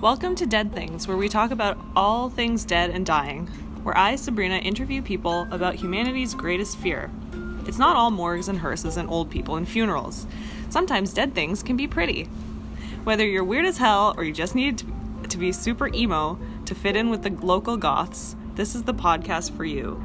Welcome to Dead Things, where we talk about all things dead and dying, where I, Sabrina, interview people about humanity's greatest fear. It's not all morgues and hearses and old people and funerals. Sometimes dead things can be pretty. Whether you're weird as hell or you just need to, be super emo to fit in with the local goths, this is the podcast for you.